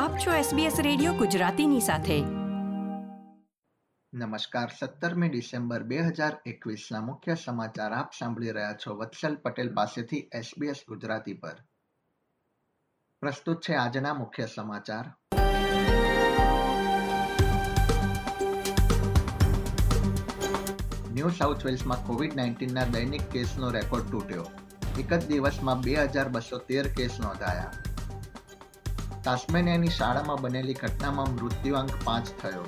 આપ છો SBS radio ગુજરાતીની સાથે. નમસ્કાર, સત્તરમી ડિસેમ્બર બે હજાર એકવીસના મુખ્ય સમાચાર આપ સાંભળી રહ્યા છો વત્સલ પટેલ પાસેથી SBS ગુજરાતી પર. પ્રસ્તુત છે આજના મુખ્ય સમાચાર. ન્યૂ સાઉથ વેલ્સમાં કોવિડ નાઇન્ટીનના દૈનિક કેસનો રેકોર્ડ તૂટ્યો. એક જ દિવસમાં બે હજાર બસો તેર કેસ નોંધાયા. તાસ્મેનિયાની શાળામાં બનેલી ઘટનામાં મૃત્યુઆંક પાંચ થયો.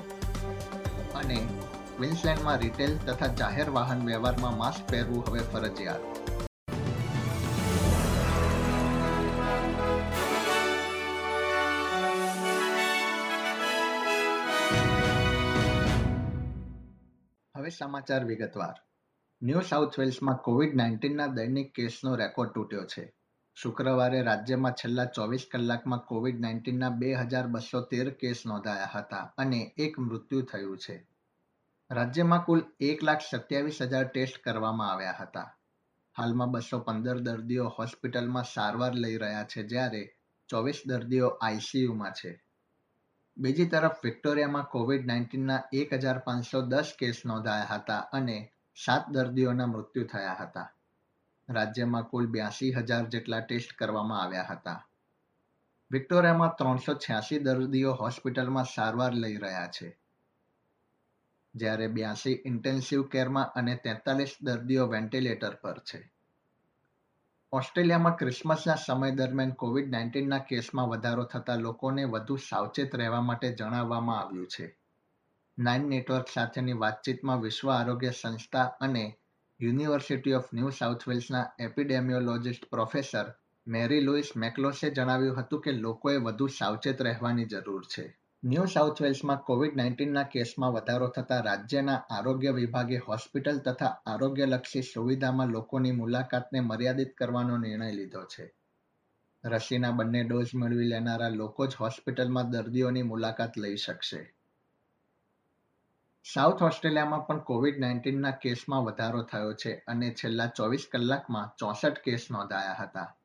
અને ક્વિન્સલેન્ડમાં રિટેલ તથા જાહેર વાહન વ્યવહારમાં માસ્ક પહેરવું હવે ફરજિયાત. હવે સમાચાર વિગતવાર. ન્યૂ સાઉથ વેલ્સમાં કોવિડ નાઇન્ટીનના દૈનિક કેસનો રેકોર્ડ તૂટ્યો છે. શુક્રવારે રાજ્યમાં છેલ્લા ચોવીસ કલાકમાં કોવિડ નાઇન્ટીનના બે હજાર બસો તેર કેસ નોંધાયા હતા અને એક મૃત્યુ થયું છે. રાજ્યમાં કુલ એક લાખ સત્યાવીસ હજાર ટેસ્ટ કરવામાં આવ્યા હતા. હાલમાં બસો પંદર દર્દીઓ હોસ્પિટલમાં સારવાર લઈ રહ્યા છે જ્યારે ચોવીસ દર્દીઓ આઈસીયુમાં છે. બીજી તરફ વિક્ટોરિયામાં કોવિડ નાઇન્ટીનના એક હજાર પાંચસો દસ કેસ નોંધાયા હતા અને સાત દર્દીઓના મૃત્યુ થયા હતા. રાજ્યમાં કુલ બ્યાસી હજાર જેટલા ટેસ્ટ કરવામાં આવ્યા હતા. વિક્ટોરિયામાં ત્રણસો છ્યાસી દર્દીઓ હોસ્પિટલમાં સારવાર લઈ રહ્યા છે. જ્યારે બ્યાસી ઇન્ટેન્સિવ કેરમાં અને તેતાલીસ દર્દીઓ વેન્ટિલેટર પર છે. ઓસ્ટ્રેલિયામાં ક્રિસમસના સમય દરમિયાન કોવિડ નાઇન્ટીનના કેસમાં વધારો થતા લોકોને વધુ સાવચેત રહેવા માટે જણાવવામાં આવ્યું છે. નાઇન નેટવર્ક સાથેની વાતચીતમાં વિશ્વ આરોગ્ય સંસ્થા અને યુનિવર્સિટી ઓફ ન્યૂ સાઉથ વેલ્સના એપિડેમિયોલોજિસ્ટ પ્રોફેસર મેરી લુઇસ મેકલોસે જણાવ્યું હતું કે લોકોએ વધુ સાવચેત રહેવાની જરૂર છે. ન્યૂ સાઉથ વેલ્સમાં કોવિડ નાઇન્ટીનના કેસમાં વધારો થતાં રાજ્યના આરોગ્ય વિભાગે હોસ્પિટલ તથા આરોગ્યલક્ષી સુવિધામાં લોકોની મુલાકાતને મર્યાદિત કરવાનો નિર્ણય લીધો છે. રસીના બંને ડોઝ મેળવી લેનારા લોકો જ હોસ્પિટલમાં દર્દીઓની મુલાકાત લઈ શકશે. સાઉથ ઓસ્ટ્રેલિયામાં પણ કોવિડ નાઇન્ટીનના કેસમાં વધારો થયો છે અને છેલ્લા ચોવીસ કલાકમાં ચોસઠ કેસ નોંધાયા હતા.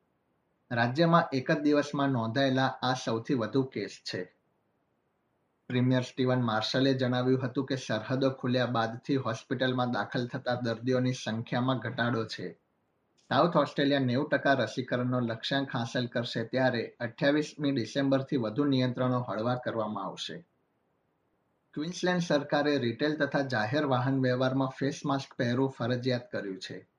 રાજ્યમાં એક જ દિવસમાં નોંધાયેલા આ સૌથી વધુ કેસ છે. પ્રીમિયર સ્ટીવન માર્શલે જણાવ્યું હતું કે સરહદો ખુલ્યા બાદથી હોસ્પિટલમાં દાખલ થતા દર્દીઓની સંખ્યામાં ઘટાડો છે. સાઉથ ઓસ્ટ્રેલિયા નેવું ટકા રસીકરણનો લક્ષ્યાંક હાંસલ કરશે ત્યારે અઠ્યાવીસમી ડિસેમ્બરથી વધુ નિયંત્રણો હળવા કરવામાં આવશે. ક્વિન્સલેન્ડ સરકારે રિટેલ તથા જાહેર વાહન વ્યવહારમાં ફેસ માસ્ક પહેરવું ફરજિયાત કર્યું છે.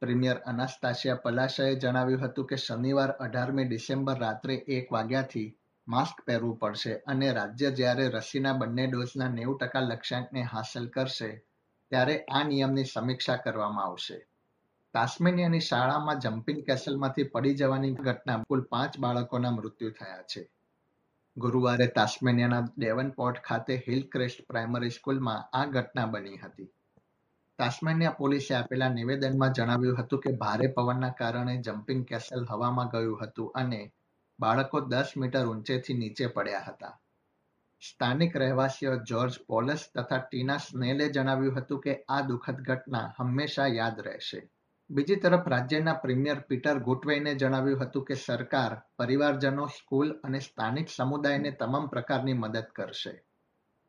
પ્રીમિયર અનાસ્તાશિયા પલાશાએ જણાવ્યું હતું કે શનિવાર અઢારમી ડિસેમ્બર રાત્રે એક વાગ્યાથી માસ્ક પહેરવું પડશે અને રાજ્ય જ્યારે રસીના બંને ડોઝના નેવું ટકા લક્ષ્યાંકને હાંસલ કરશે, ત્યારે આ નિયમની સમીક્ષા કરવામાં આવશે. તાસ્મેનિયાની શાળામાં જમ્પિંગ કેસલમાંથી પડી જવાની ઘટના કુલ પાંચ બાળકોના મૃત્યુ થયા છે. ગુરુવારે તાસ્મેનિયાના ડેવનપોર્ટ ખાતે હિલક્રેસ્ટ પ્રાઇમરી સ્કૂલમાં આ ઘટના બની હતી. તાસ્મેનિયા પોલીસે આપેલા નિવેદનમાં જણાવ્યું હતું કે, ભારે પવનના કારણે જમ્પિંગ કેસલ હવામાં ગયું હતું અને બાળકો દસ મીટર ઊંચેથી નીચે પડ્યા હતા. સ્થાનિક રહેવાસીઓ જ્યોર્જ પોલસ તથા ટીના સ્નેલે જણાવ્યું હતું કે, આ દુઃખદ ઘટના હંમેશા યાદ રહેશે. બીજી તરફ રાજ્યના પ્રીમિયર પીટર ગુટવેઈને જણાવ્યું હતું કે સરકાર પરિવારજનો, સ્કૂલ અને સ્થાનિક સમુદાયને તમામ પ્રકારની મદદ કરશે.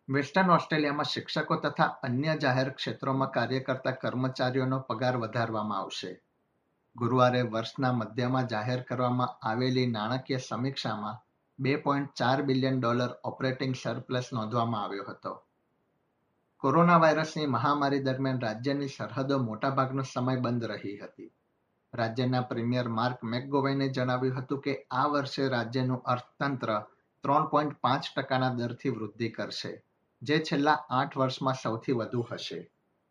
વેસ્ટર્ન ઓસ્ટ્રેલિયામાં શિક્ષકો તથા અન્ય જાહેર ક્ષેત્રોમાં કાર્ય કરતા કર્મચારીઓનો પગાર વધારવામાં આવશે. ગુરુવારે વર્ષના મધ્યમાં જાહેર કરવામાં આવેલી નાણાકીય સમીક્ષામાં બે પોઈન્ટ ચાર બિલિયન ડોલર ઓપરેટિંગ સરપ્લસ નોંધવામાં આવ્યો હતો. કોરોના વાયરસની મહામારી દરમિયાન રાજ્યની સરહદો મોટાભાગનો સમય બંધ રહી હતી. રાજ્યના પ્રીમિયર માર્ક મેકગોવેને જણાવ્યું હતું કે આ વર્ષે રાજ્યનું અર્થતંત્ર ત્રણ પોઈન્ટ પાંચ ટકાના દરથી વૃદ્ધિ કરશે, જે છેલ્લા આઠ વર્ષમાં સૌથી વધુ હશે.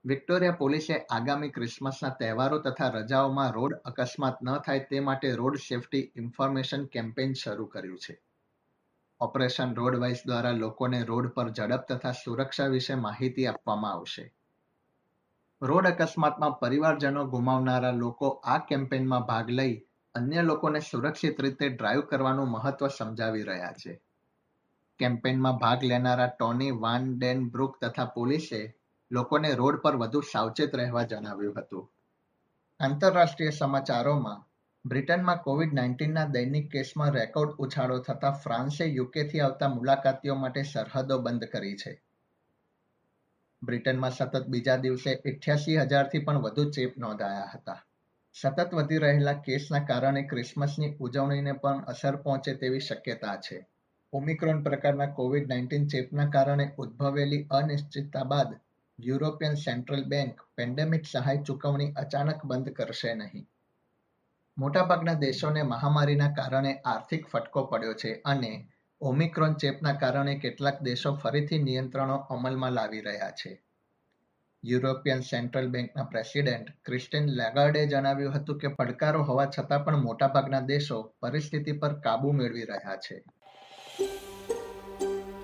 વિક્ટોરિયા પોલીસે આગામી ક્રિસમસના તહેવારો તથા રજાઓમાં રોડ અકસ્માત ન થાય તે માટે રોડ સેફટી ઇન્ફોર્મેશન કેમ્પેઇન શરૂ કર્યું છે. ઓપરેશન રોડવાઇઝ દ્વારા લોકોને રોડ પર ઝડપ તથા સુરક્ષા વિશે માહિતી આપવામાં આવશે. રોડ અકસ્માતમાં પરિવારજનો ગુમાવનારા લોકો આ કેમ્પેનમાં ભાગ લઈ અન્ય લોકોને સુરક્ષિત રીતે ડ્રાઈવ કરવાનું મહત્વ સમજાવી રહ્યા છે. કેમ્પેનમાં ભાગ લેનારા ટોની વાન ડેન બ્રુક તથા પોલીસે લોકોને રોડ પર વધુ સાવચેત રહેવા જણાવ્યું હતું. આંતરરાષ્ટ્રીય સમાચારોમાં બ્રિટનમાં કોવિડ નાઇન્ટીનના દૈનિક કેસમાં રેકોર્ડ ઉછાળો થતા ફ્રાન્સે યુકેથી આવતા મુલાકાતીઓ માટે સરહદો બંધ કરી છે. બ્રિટનમાં સતત બીજા દિવસે ઇઠ્યાસી હજારથી પણ વધુ ચેપ નોંધાયા હતા. સતત વધી રહેલા કેસના કારણે ક્રિસમસની ઉજવણીને પણ અસર પહોંચે તેવી શક્યતા છે. ઓમિક્રોન પ્રકારના કોવિડ નાઇન્ટીન ચેપના કારણે ઉદ્ભવેલી અનિશ્ચિતતા બાદ યુરોપિયન સેન્ટ્રલ બેંક પેન્ડેમિક સહાય ચૂકવણી અચાનક બંધ કરશે નહીં. મોટાભાગના દેશોને મહામારીના કારણે આર્થિક ફટકો પડ્યો છે અને ઓમિક્રોન ચેપના કારણે કેટલાક દેશો ફરીથી નિયંત્રણો અમલમાં લાવી રહ્યા છે. યુરોપિયન સેન્ટ્રલ બેંકના પ્રેસિડેન્ટ ક્રિસ્ટિન લેગાર્ડે જણાવ્યું હતું કે પડકારો હોવા છતાં પણ મોટાભાગના દેશો પરિસ્થિતિ પર કાબુ મેળવી રહ્યા છે.